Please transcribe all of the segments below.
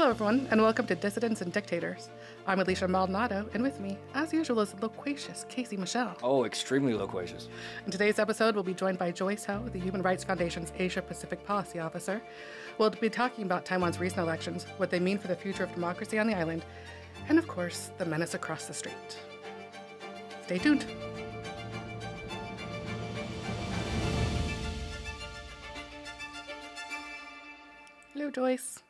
Hello, everyone, and welcome to Dissidents and Dictators. I'm Elisha Maldonado, and with me, as usual, is loquacious Casey Michel. Oh, extremely loquacious. In today's episode, we'll be joined by Joyce Ho, the Human Rights Foundation's Asia Pacific Policy Officer. We'll be talking about Taiwan's recent elections, what they mean for the future of democracy on the island, and of course, the menace across the street. Stay tuned. Hello, Joyce.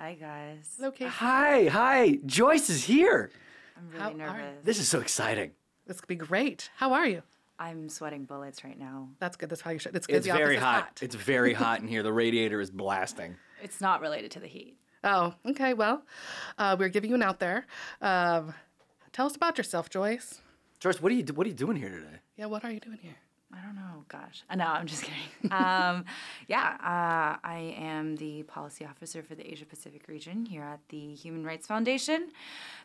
Hi guys. Hello, Casey. Hi, hi. Joyce is here. I'm really are- nervous. This is so exciting. This could be great. How are you? I'm sweating bullets right now. That's good. That's how you should. It's good. It's the very is hot. It's very hot in here. The radiator is blasting. It's not related to the heat. Oh, okay. Well, uh, we're giving you an out there. Um, tell us about yourself, Joyce. Joyce, what are you what are you doing here today? Yeah, what are you doing here? I don't know. Gosh. No, I'm just kidding. um, yeah, uh, I am the policy officer for the Asia Pacific region here at the Human Rights Foundation,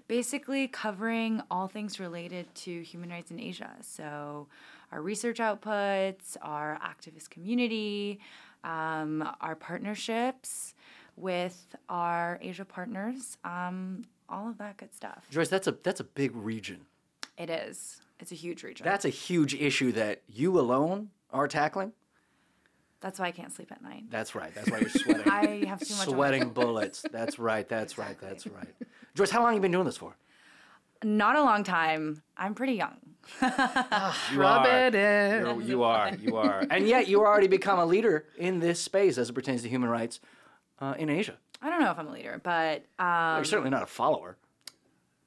basically covering all things related to human rights in Asia. So, our research outputs, our activist community, um, our partnerships with our Asia partners, um, all of that good stuff. Joyce, that's a that's a big region. It is. It's a huge region. That's a huge issue that you alone are tackling. That's why I can't sleep at night. That's right. That's why you're sweating. I have too much. on my sweating bullets. That's right. That's right. That's right. Joyce, how long have you been doing this for? Not a long time. I'm pretty young. You Rub are. it in. You're- you are. You are. And yet you already become a leader in this space as it pertains to human rights uh, in Asia. I don't know if I'm a leader, but Well, um, you're certainly not a follower.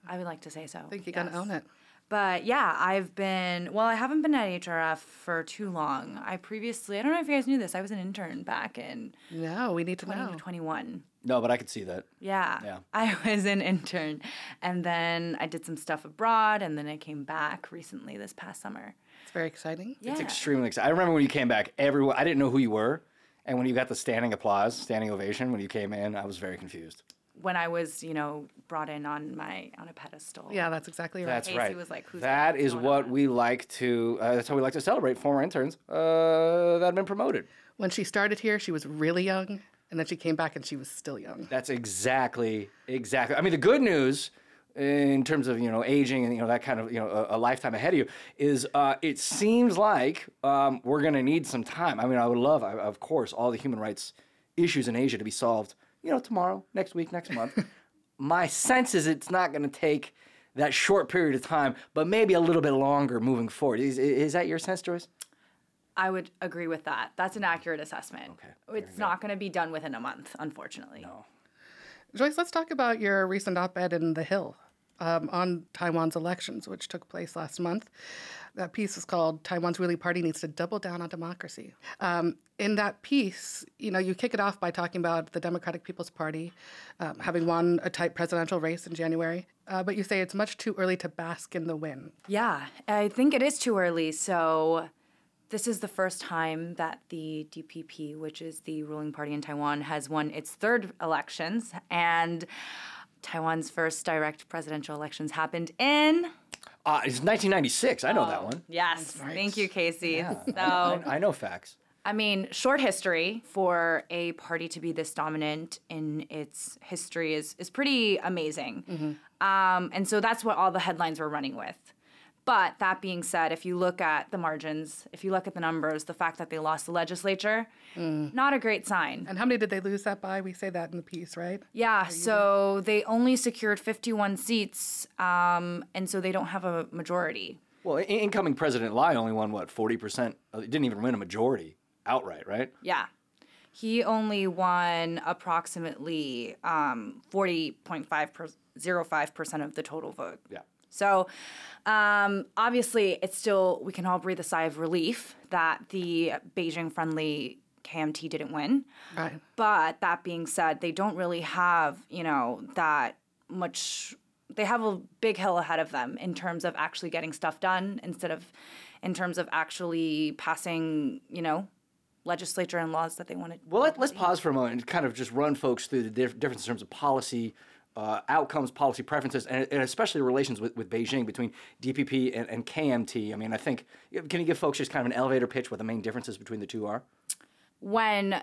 I would like to say so. I think you gotta own it. But yeah, I've been, well, I haven't been at HRF for too long. I previously, I don't know if you guys knew this, I was an intern back in No, we need to 20 know. 21. No, but I could see that. Yeah. Yeah. I was an intern. And then I did some stuff abroad, and then I came back recently this past summer. It's very exciting. Yeah. It's extremely exciting. I remember when you came back, everyone, I didn't know who you were. And when you got the standing applause, standing ovation, when you came in, I was very confused. When I was, you know, brought in on my on a pedestal. Yeah, that's exactly right. That's Casey right. was like, "Who's that what's what on?" we like to, uh, that's how we like to celebrate former interns uh, that have been promoted. when she started here, she was really young, and then she came back and she was still young. That's exactly, exactly. I mean, the good news in terms of you know aging and you know that kind of you know a, a lifetime ahead of you is uh, it seems like um, we're going to need some time. I mean, I would love, of course, all the human rights issues in Asia to be solved. You know, tomorrow, next week, next month. My sense is it's not going to take that short period of time, but maybe a little bit longer moving forward. Is, is that your sense, Joyce? I would agree with that. That's an accurate assessment. Okay, It's not going to be done within a month, unfortunately. No. Joyce, let's talk about your recent op-ed in The Hill um, on Taiwan's elections, which took place last month. That piece is called "Taiwan's Ruling Party Needs to Double Down on Democracy." Um, in that piece, you know, you kick it off by talking about the Democratic People's Party um, having won a tight presidential race in January, uh, but you say it's much too early to bask in the win. Yeah, I think it is too early. So, this is the first time that the DPP, which is the ruling party in Taiwan, has won its third elections. And Taiwan's first direct presidential elections happened in. Uh, it's 1996. I know that one. Yes, thank you, Casey. Yeah, So, I, I know facts. I mean, short history for a party to be this dominant in its history is is pretty amazing. Um, and so that's what all the headlines were running with. But that being said, if you look at the margins, if you look at the numbers, the fact that they lost the legislature, not a great sign. And how many did they lose that by? We say that in the piece, right? Yeah, so they only secured 51 seats, um, and so they don't have a majority. Well, in- incoming President Lai only won what 40 percent. He Didn't even win a majority outright, right? Yeah. He only won approximately um, 40.505% of the total vote. Yeah. So um, obviously, it's still, we can all breathe a sigh of relief that the Beijing friendly KMT didn't win. Right. But that being said, they don't really have, you know, that much. They have a big hill ahead of them in terms of actually getting stuff done instead of in terms of actually passing, you know, legislature and laws that they want to. Well, let, let's pause for a moment and kind of just run folks through the diff- difference in terms of policy uh, outcomes, policy preferences, and, and especially relations with, with Beijing between DPP and, and KMT. I mean, I think, can you give folks just kind of an elevator pitch what the main differences between the two are? When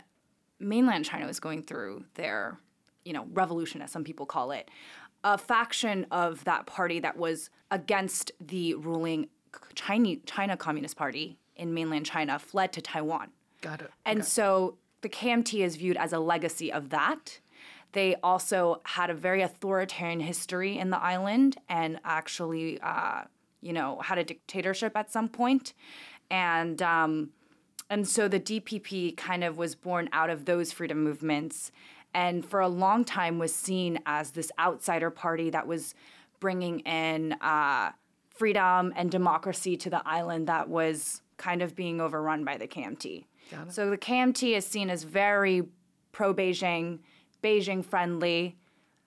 mainland China was going through their you know, revolution, as some people call it, a faction of that party that was against the ruling China, China Communist Party in mainland China fled to Taiwan. Got it. And so the KMT is viewed as a legacy of that. They also had a very authoritarian history in the island and actually, uh, you know, had a dictatorship at some point. And, um, and so the DPP kind of was born out of those freedom movements and for a long time was seen as this outsider party that was bringing in uh, freedom and democracy to the island that was kind of being overrun by the KMT. So the KMT is seen as very pro Beijing, Beijing friendly,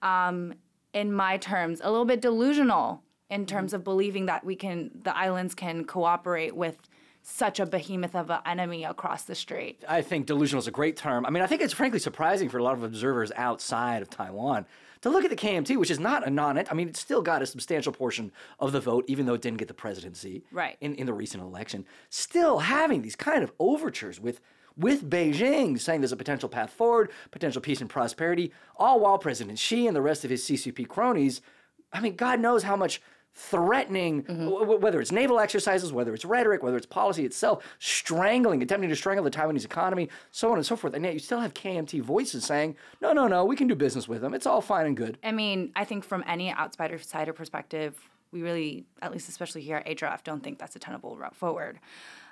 um, in my terms, a little bit delusional in terms of believing that we can, the islands can cooperate with such a behemoth of an enemy across the strait. I think delusional is a great term. I mean, I think it's frankly surprising for a lot of observers outside of Taiwan to look at the KMT, which is not a non I mean, it still got a substantial portion of the vote, even though it didn't get the presidency Right. in, in the recent election. Still having these kind of overtures with with Beijing saying there's a potential path forward, potential peace and prosperity, all while President Xi and the rest of his CCP cronies, I mean, God knows how much threatening, mm-hmm. w- w- whether it's naval exercises, whether it's rhetoric, whether it's policy itself, strangling, attempting to strangle the Taiwanese economy, so on and so forth. And yet you still have KMT voices saying, no, no, no, we can do business with them. It's all fine and good. I mean, I think from any outsider sider perspective, we really, at least especially here at HRF, don't think that's a tenable route forward.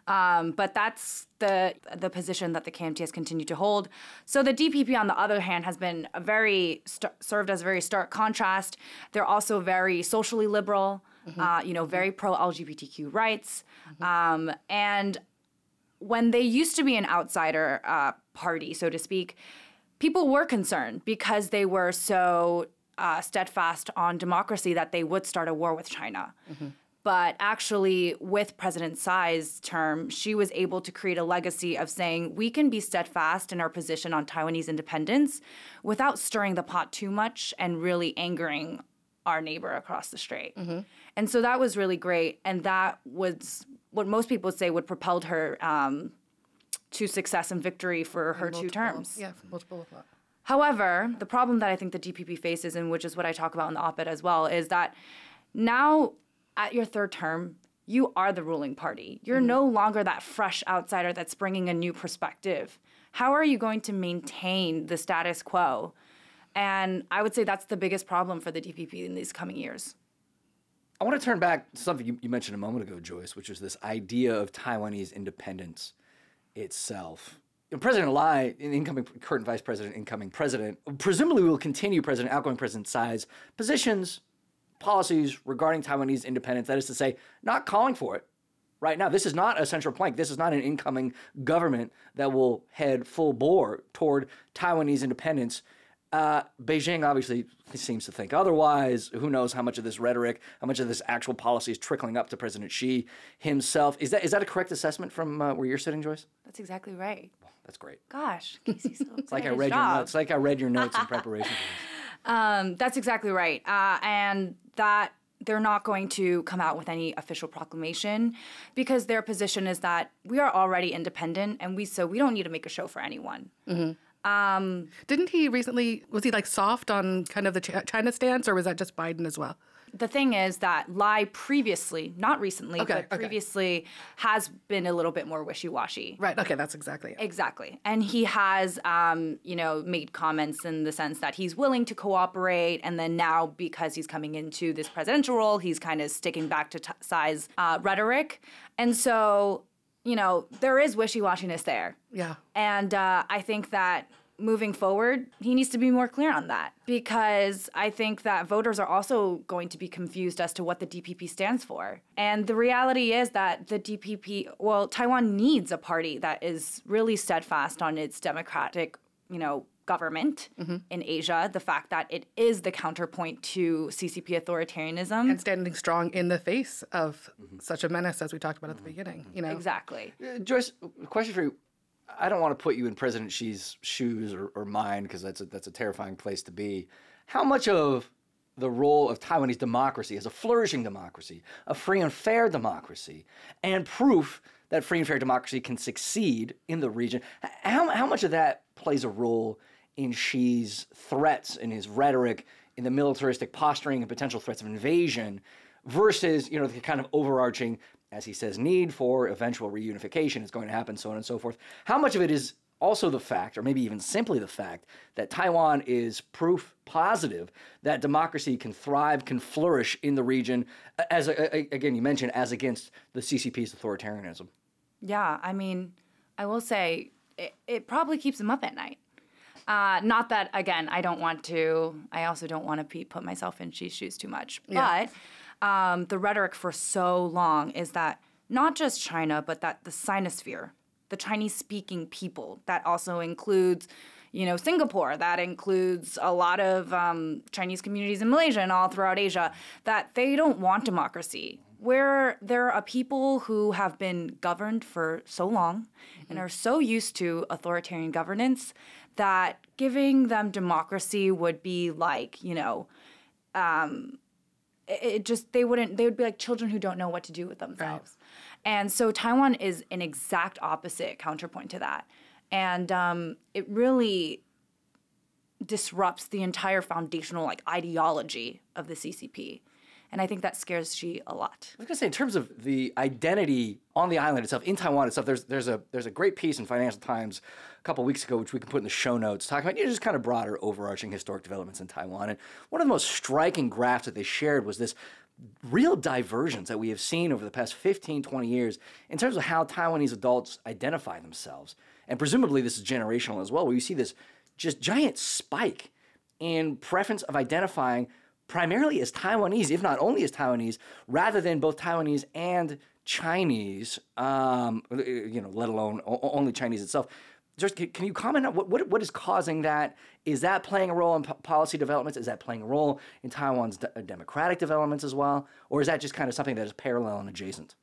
Um, but that's the the position that the KMT has continued to hold. So the DPP, on the other hand, has been a very st- served as a very stark contrast. They're also very socially liberal, uh, you know, very pro LGBTQ rights, um, and when they used to be an outsider uh, party, so to speak, people were concerned because they were so uh, steadfast on democracy that they would start a war with China. But actually, with President Tsai's term, she was able to create a legacy of saying we can be steadfast in our position on Taiwanese independence without stirring the pot too much and really angering our neighbor across the strait. And so that was really great. And that was what most people say would propelled her um, to success and victory for her two terms. Yeah, multiple of that. However, the problem that I think the DPP faces, and which is what I talk about in the op ed as well, is that now at your third term, you are the ruling party. You're mm-hmm. no longer that fresh outsider that's bringing a new perspective. How are you going to maintain the status quo? And I would say that's the biggest problem for the DPP in these coming years. I want to turn back to something you, you mentioned a moment ago, Joyce, which was this idea of Taiwanese independence itself. You know, president Lai, in- incoming current vice president, incoming president, presumably will continue President outgoing President Tsai's positions, policies regarding Taiwanese independence. That is to say, not calling for it right now. This is not a central plank. This is not an incoming government that will head full bore toward Taiwanese independence. Uh, Beijing obviously seems to think otherwise. Who knows how much of this rhetoric, how much of this actual policy is trickling up to President Xi himself? Is that is that a correct assessment from uh, where you're sitting, Joyce? That's exactly right. That's great. Gosh, Casey still It's like I read your notes. It's like I read your notes in preparation for this. Um, that's exactly right. Uh, and that they're not going to come out with any official proclamation because their position is that we are already independent and we so we don't need to make a show for anyone. Didn't he recently, was he like soft on kind of the Ch- China stance or was that just Biden as well? The thing is that Lai previously, not recently, Okay, but okay. previously has been a little bit more wishy-washy. Right. Okay. That's exactly it. Exactly. And he has, um, you know, made comments in the sense that he's willing to cooperate. And then now, because he's coming into this presidential role, he's kind of sticking back to t- Tsai's uh, rhetoric. And so, you know, there is wishy washiness there. Yeah. And uh, I think that moving forward, he needs to be more clear on that because I think that voters are also going to be confused as to what the DPP stands for. And the reality is that the DPP, well, Taiwan needs a party that is really steadfast on its democratic, you know, government mm-hmm. in Asia, the fact that it is the counterpoint to CCP authoritarianism. And standing strong in the face of mm-hmm. such a menace as we talked about at the mm-hmm. beginning. You know. exactly. Uh, Joyce, a question for you. I don't want to put you in President Xi's shoes or, or mine because that's a, that's a terrifying place to be. How much of the role of Taiwanese democracy as a flourishing democracy, a free and fair democracy, and proof that free and fair democracy can succeed in the region, how, how much of that plays a role in Xi's threats, in his rhetoric, in the militaristic posturing and potential threats of invasion, versus you know the kind of overarching, as he says, need for eventual reunification is going to happen, so on and so forth. How much of it is also the fact, or maybe even simply the fact, that Taiwan is proof positive that democracy can thrive, can flourish in the region, as again you mentioned, as against the CCP's authoritarianism. Yeah, I mean, I will say it, it probably keeps them up at night. Uh, not that again, I don't want to. I also don't want to put myself in Xi's shoes too much. Yeah. But um, the rhetoric for so long is that not just China, but that the Sinosphere, the Chinese-speaking people, that also includes, you know, Singapore. That includes a lot of um, Chinese communities in Malaysia and all throughout Asia. That they don't want democracy where there are people who have been governed for so long mm-hmm. and are so used to authoritarian governance that giving them democracy would be like, you know, um, it, just they wouldn't they would be like children who don't know what to do with themselves. Right. And so Taiwan is an exact opposite counterpoint to that. And um, it really disrupts the entire foundational like ideology of the CCP. And I think that scares Xi a lot. I was gonna say, in terms of the identity on the island itself, in Taiwan itself, there's there's a there's a great piece in Financial Times a couple weeks ago, which we can put in the show notes, talking about you know, just kind of broader, overarching historic developments in Taiwan. And one of the most striking graphs that they shared was this real divergence that we have seen over the past 15, 20 years in terms of how Taiwanese adults identify themselves. And presumably this is generational as well, where you see this just giant spike in preference of identifying primarily as Taiwanese, if not only as Taiwanese, rather than both Taiwanese and Chinese, um, you know, let alone only Chinese itself. Just can you comment on what, what, what is causing that? Is that playing a role in policy developments? Is that playing a role in Taiwan's de- democratic developments as well? Or is that just kind of something that is parallel and adjacent?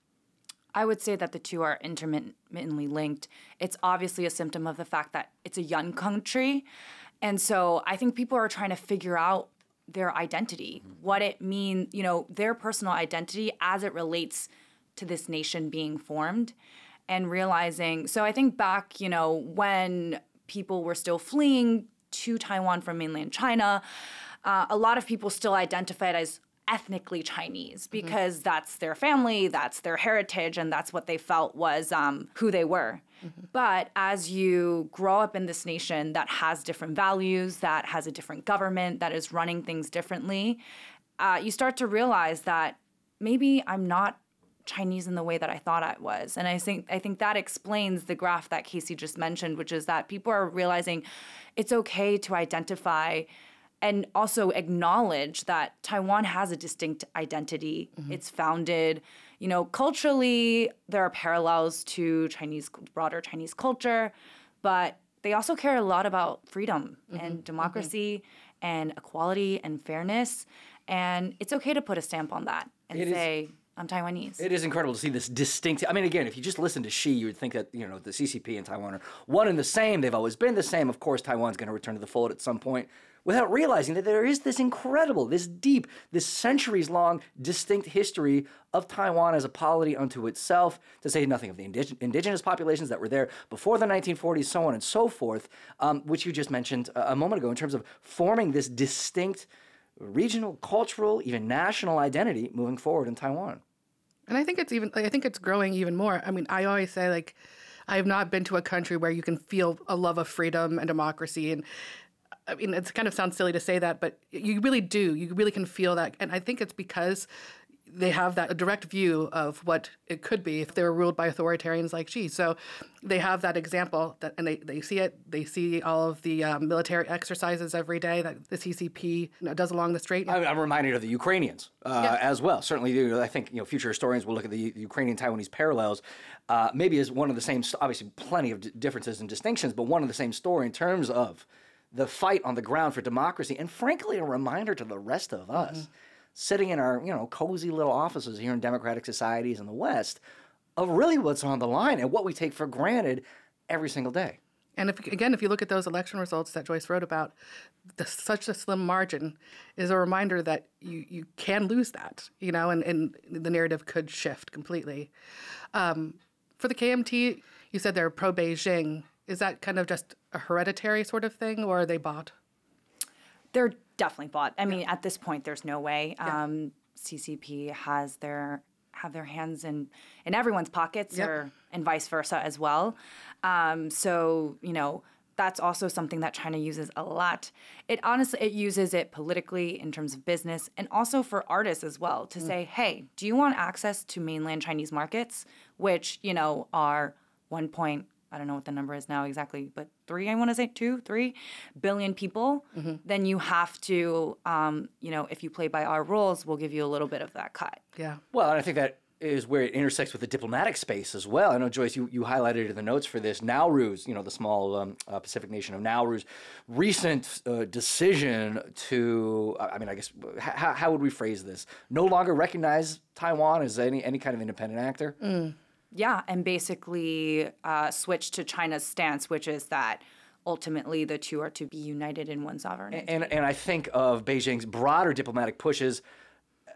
I would say that the two are intermittently linked. It's obviously a symptom of the fact that it's a young country. And so I think people are trying to figure out their identity, what it means, you know, their personal identity as it relates to this nation being formed and realizing. So I think back, you know, when people were still fleeing to Taiwan from mainland China, uh, a lot of people still identified as ethnically Chinese mm-hmm. because mm-hmm. that's their family, that's their heritage, and that's what they felt was um, who they were. Mm-hmm. But as you grow up in this nation that has different values, that has a different government, that is running things differently, uh, you start to realize that maybe I'm not Chinese in the way that I thought I was. And I think I think that explains the graph that Casey just mentioned, which is that people are realizing it's okay to identify and also acknowledge that Taiwan has a distinct identity. Mm-hmm. It's founded, you know, culturally, there are parallels to Chinese, broader Chinese culture, but they also care a lot about freedom mm-hmm. and mm-hmm. democracy mm-hmm. and equality and fairness. And it's okay to put a stamp on that and it say, is- I'm Taiwanese. It is incredible to see this distinct. I mean, again, if you just listen to Xi, you would think that you know the CCP and Taiwan are one and the same. They've always been the same. Of course, Taiwan's going to return to the fold at some point without realizing that there is this incredible, this deep, this centuries long distinct history of Taiwan as a polity unto itself, to say nothing of the indig- indigenous populations that were there before the 1940s, so on and so forth, um, which you just mentioned a, a moment ago in terms of forming this distinct regional, cultural, even national identity moving forward in Taiwan. And I think it's even I think it's growing even more. I mean, I always say like I have not been to a country where you can feel a love of freedom and democracy and I mean, it kind of sounds silly to say that, but you really do. You really can feel that. And I think it's because they have that direct view of what it could be if they were ruled by authoritarians like Xi. So they have that example, that, and they, they see it. They see all of the um, military exercises every day that the CCP you know, does along the strait. I'm reminded of the Ukrainians uh, yeah. as well. Certainly, I think you know future historians will look at the Ukrainian Taiwanese parallels, uh, maybe as one of the same. Obviously, plenty of differences and distinctions, but one of the same story in terms of the fight on the ground for democracy, and frankly, a reminder to the rest of us mm-hmm. sitting in our you know cozy little offices here in democratic societies in the West of really what's on the line and what we take for granted every single day. And if again, if you look at those election results that Joyce wrote about, the, such a slim margin is a reminder that you, you can lose that, you know, and, and the narrative could shift completely. Um, for the KMT, you said they're pro Beijing Is that kind of just a hereditary sort of thing, or are they bought? They're definitely bought. I mean, at this point, there's no way. Um, CCP has their have their hands in in everyone's pockets, Yep. or and vice versa as well. Um, so you know that's also something that China uses a lot. It honestly it uses it politically in terms of business and also for artists as well to say, hey, do you want access to mainland Chinese markets, which you know are one point I don't know what the number is now exactly, but three, I want to say two, three billion people, then you have to, um, you know, if you play by our rules, we'll give you a little bit of that cut. Yeah. Well, and I think that is where it intersects with the diplomatic space as well. I know, Joyce, you, you highlighted in the notes for this Nauru's, you know, the small um, uh, Pacific nation of Nauru's recent uh, decision to, uh, I mean, I guess, h- how, how would we phrase this? No longer recognize Taiwan as any, any kind of independent actor? Yeah, and basically uh, switch to China's stance, which is that ultimately the two are to be united in one sovereign. and and I think of Beijing's broader diplomatic pushes.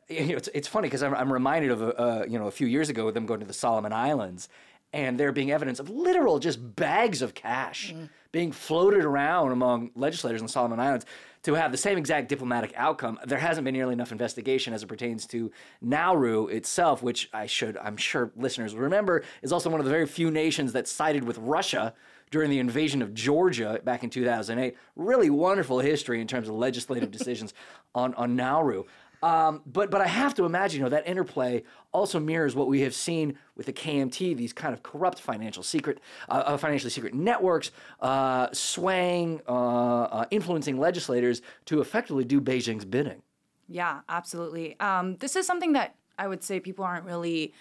You know, it's, it's funny because I'm, I'm reminded of uh, you know a few years ago with them going to the Solomon Islands, and there being evidence of literal just bags of cash being floated around among legislators in the Solomon Islands to have the same exact diplomatic outcome. There hasn't been nearly enough investigation as it pertains to Nauru itself, which I should I'm sure listeners will remember is also one of the very few nations that sided with Russia during the invasion of Georgia back in 2008. Really wonderful history in terms of legislative decisions on, on Nauru. Um, but but I have to imagine, you know, that interplay also mirrors what we have seen with the KMT, these kind of corrupt financial secret, uh, uh, financially secret networks, uh, swaying, uh, uh, influencing legislators to effectively do Beijing's bidding. Yeah, absolutely. Um, this is something that I would say people aren't really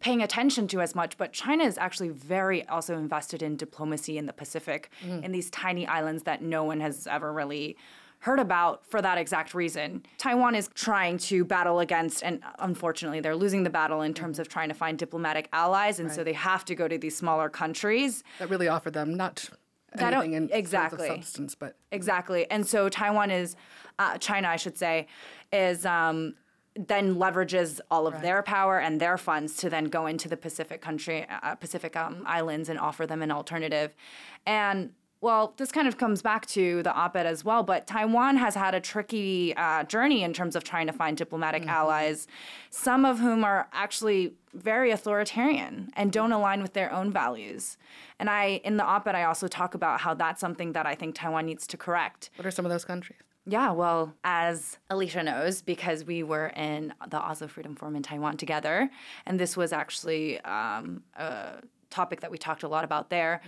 paying attention to as much, but China is actually very also invested in diplomacy in the Pacific, in these tiny islands that no one has ever really heard about for that exact reason. Taiwan is trying to battle against, and unfortunately, they're losing the battle in terms of trying to find diplomatic allies, and so they have to go to these smaller countries. That really offer them not That anything in terms of exactly. substance, but Exactly. And so Taiwan is, uh, China, I should say, is um, then leverages all of their power and their funds to then go into the Pacific country, uh, Pacific um, islands and offer them an alternative. And well, this kind of comes back to the op ed as well, but Taiwan has had a tricky uh, journey in terms of trying to find diplomatic allies, some of whom are actually very authoritarian and don't align with their own values. And I, in the op ed, I also talk about how that's something that I think Taiwan needs to correct. what are some of those countries? Yeah, well, as Elisha knows, because we were in the Oslo Freedom Forum in Taiwan together, and this was actually um, a topic that we talked a lot about there.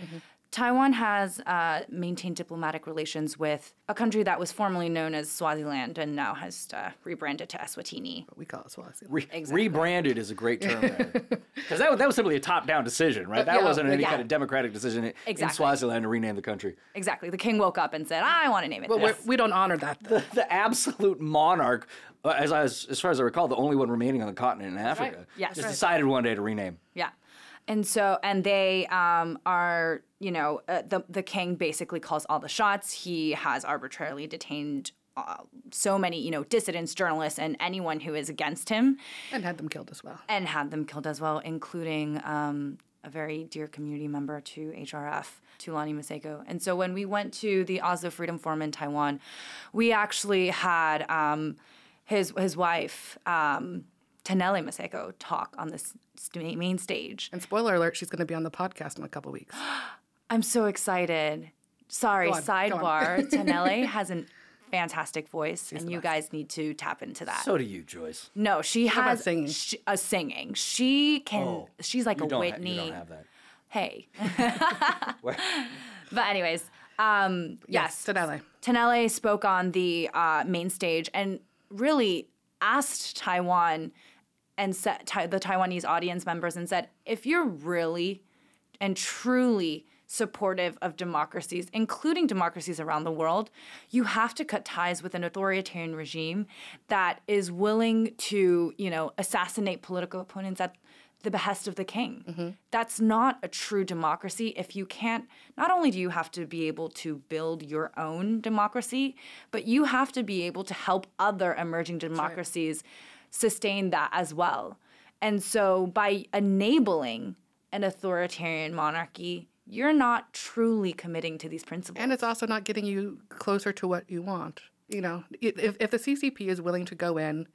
Taiwan has uh, maintained diplomatic relations with a country that was formerly known as Swaziland and now has uh, rebranded to Eswatini. We call it Swaziland. Re- Rebranded is a great term because that, was- that was simply a top-down decision, right? That yeah, wasn't any yeah. kind of democratic decision in, in Swaziland to rename the country. Exactly. The king woke up and said, I want to name it But this. we're, we don't honor that. Though. the absolute monarch, uh, as I, as, as far as I recall, the only one remaining on the continent in Africa, Yes. just Right. decided one day to rename. Yeah. And so, and they um, are, you know, uh, the the king basically calls all the shots. He has arbitrarily detained uh, so many, you know, dissidents, journalists, and anyone who is against him, and had them killed as well. and had them killed as well, including um, a very dear community member to HRF, Thulani Maseko. And so, when we went to the Oslo Freedom Forum in Taiwan, we actually had um, his his wife. Um, Tanele Maseko talk on this st- main stage. And spoiler alert, she's going to be on the podcast in a couple weeks. I'm so excited. Sorry, on, sidebar. Tanele has a fantastic voice, and you best. guys need to tap into that. So do you, Joyce. no, she about has singing? Sh- a singing. She can. Oh, she's like You a don't, ha- Whitney. you don't have that. hey. But anyways, um, yes. Tanele. Tanele spoke on the uh, main stage and really asked Taiwan and said, Ti- the Taiwanese audience members and said, if you're really and truly supportive of democracies, including democracies around the world, you have to cut ties with an authoritarian regime that is willing to, you know, assassinate political opponents at the behest of the king. Mm-hmm. That's not a true democracy. If you can't not only do you have to be able to build your own democracy, but you have to be able to help other emerging democracies sustain that as well. And so by enabling an authoritarian monarchy, you're not truly committing to these principles. And it's also not getting you closer to what you want. You know, if, if the CCP is willing to go in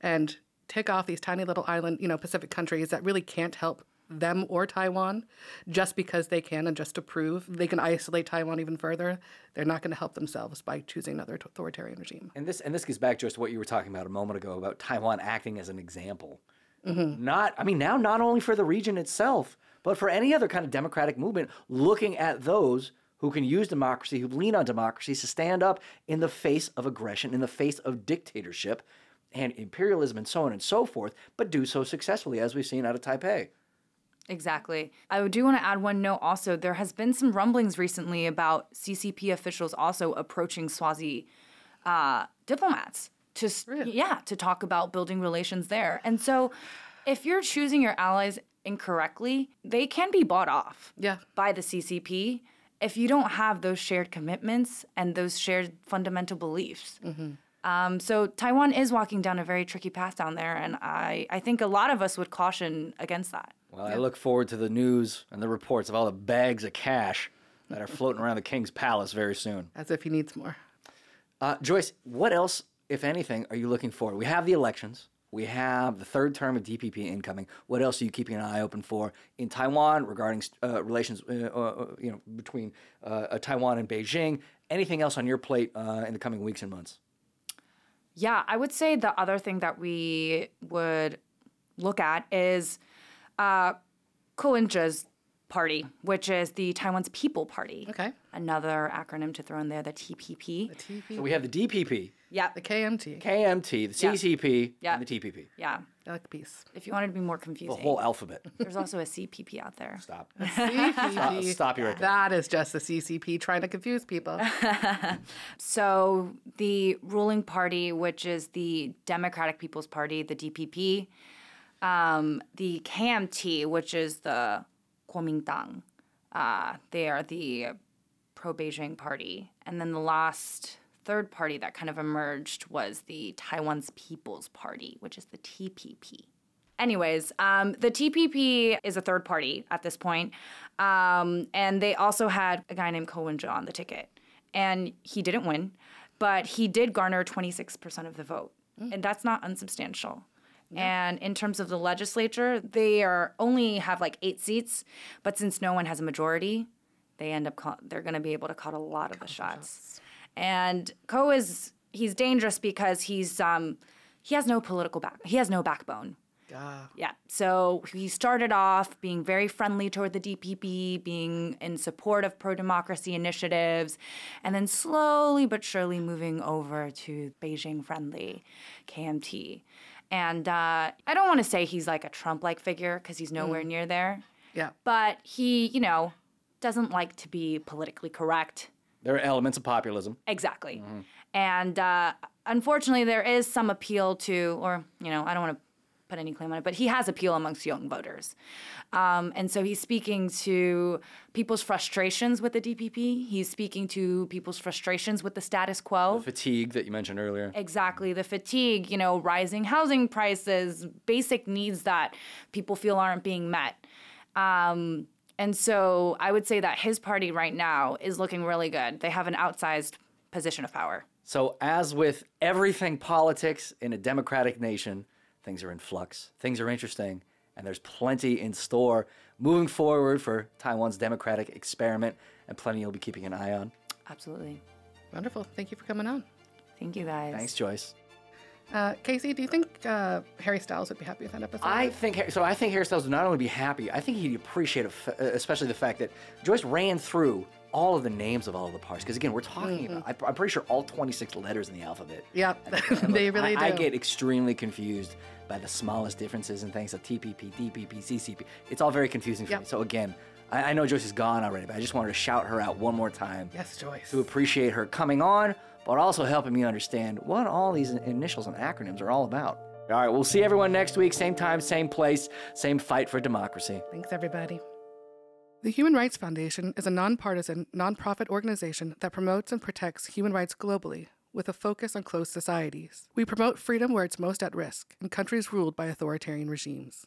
and take off these tiny little island, you know, Pacific countries that really can't help them or Taiwan just because they can and just to prove they can isolate Taiwan even further, they're not going to help themselves by choosing another authoritarian regime. And this and this gets back just to what you were talking about a moment ago about Taiwan acting as an example. Mm-hmm. Not, I mean, now not only for the region itself, but for any other kind of democratic movement, looking at those who can use democracy, who lean on democracy to stand up in the face of aggression, in the face of dictatorship and imperialism and so on and so forth, but do so successfully, as we've seen out of Taipei. Exactly. I do want to add one note also. There has been some rumblings recently about CCP officials also approaching Swazi uh, diplomats to s yeah to talk about building relations there. And so, if you're choosing your allies incorrectly, they can be bought off Yeah. by the CCP if you don't have those shared commitments and those shared fundamental beliefs. Um, so Taiwan is walking down a very tricky path down there, and I, I think a lot of us would caution against that. Well, I look forward to the news and the reports of all the bags of cash that are floating around the king's palace very soon. As if he needs more. Uh, Joyce, what else, if anything, are you looking for? We have the elections. We have the third term of DPP incoming. What else are you keeping an eye open for in Taiwan regarding uh, relations, uh, uh, you know, between uh, uh, Taiwan and Beijing? Anything else on your plate uh, in the coming weeks and months? Yeah, I would say the other thing that we would look at is uh, Ko party, which is the Taiwan's People Party. Okay. Another acronym to throw in there, the TPP. TP, So we have the DPP, Yeah, the KMT, KMT, the CCP, Yeah. and the TPP. yeah. I like peace. If you wanted to be more confusing. The whole alphabet. there's also a CPP out there. Stop. CCP. Stop you right there. That is just the CCP trying to confuse people. So the ruling party, which is the Democratic People's Party, the DPP, um, the KMT, which is the Kuomintang, uh, they are the pro-Beijing party, and then the last third party that kind of emerged was the Taiwan's People's Party, which is the TPP. Anyways, um, the TPP is a third party at this point, um, and they also had a guy named Ko Wen-je on the ticket, and he didn't win, but he did garner 26% of the vote, and that's not unsubstantial. And in terms of the legislature, they are only have like eight seats, but since no one has a majority, they end up call, they're going to be able to call a lot of the shots. And Ko is he's dangerous because he's um, he has no political back he has no backbone. Ah, Yeah. So he started off being very friendly toward the DPP, being in support of pro democracy initiatives, and then slowly but surely moving over to Beijing friendly KMT. And uh, I don't want to say he's like a Trump like figure because he's nowhere near there, yeah. but he, you know, doesn't like to be politically correct. There are elements of populism. Exactly. And uh, unfortunately, there is some appeal to, or, you know, I don't want to put any claim on it, but he has appeal amongst young voters. Um, and so he's speaking to people's frustrations with the DPP. He's speaking to people's frustrations with the status quo. Fatigue that you mentioned earlier. Exactly. The fatigue, you know, rising housing prices, basic needs that people feel aren't being met. Um, and so I would say that his party right now is looking really good. They have an outsized position of power. So, as with everything politics in a democratic nation, things are in flux, things are interesting, and there's plenty in store moving forward for Taiwan's democratic experiment, and plenty you'll be keeping an eye on. Absolutely. Wonderful. Thank you for coming on. Thank you guys. Thanks, Joyce. Uh, Casey, do you think uh, Harry Styles would be happy with that episode? I think so. I think Harry Styles would not only be happy, I think he'd appreciate, it, uh, especially the fact that Joyce ran through all of the names of all of the parts. Because again, we're talking mm-hmm. about. I, I'm pretty sure all 26 letters in the alphabet. Yeah, they really I, do. I get extremely confused by the smallest differences in things. So TPP, DPP, CCP. It's all very confusing for Yep. me. So again, I, I know Joyce is gone already, but I just wanted to shout her out one more time Yes, Joyce. to appreciate her coming on, but also helping me understand what all these initials and acronyms are all about. All right, we'll see everyone next week, same time, same place, same fight for democracy. Thanks, everybody. The Human Rights Foundation is a nonpartisan, nonprofit organization that promotes and protects human rights globally with a focus on closed societies. We promote freedom where it's most at risk in countries ruled by authoritarian regimes.